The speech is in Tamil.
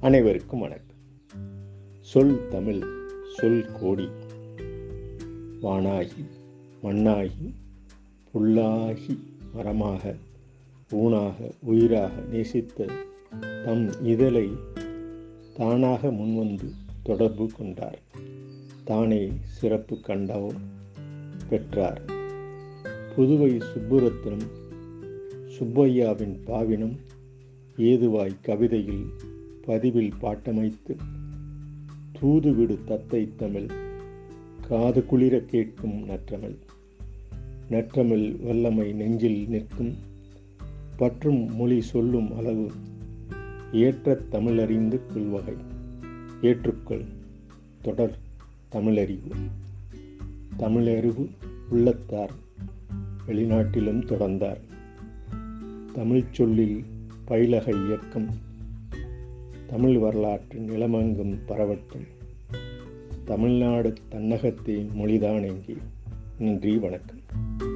அனைவருக்கும் வணக்கம். சொல் தமிழ் சொல் கோடி. வானாகி மண்ணாகி புல்லாகி மரமாக ஊனாக உயிராக நேசித்த தம் இதழை தானாக முன்வந்து தொடர்பு கொண்டார். தானே சிறப்பு கண்டவோ பெற்றார். புதுவை சுப்புரத்தினம் சுப்பையாவின் பாவினம் ஏதுவாய் கவிதையில் பதிவில் பாட்டமைத்து தூதுவிடு தத்தை தமிழ் காது குளிர கேட்கும் நற்றமிழ் நற்றமிழ் வல்லமை நெஞ்சில் நிற்கும் பற்றும் மொழி சொல்லும் அளவு ஏற்ற தமிழறிந்து கொள்வகை ஏற்றுக்கொள் தொடர் தமிழறிவு தமிழறிவு உள்ளத்தார் வெளிநாட்டிலும் தொடர்ந்தார் தமிழ்ச் சொல்லில் பயிலக இயக்கம் தமிழ் வரலாற்று நிலமங்கும் பரவட்டும். தமிழ்நாடு தன்னகத்தை மொழிதான் எங்கே. நன்றி வணக்கம்.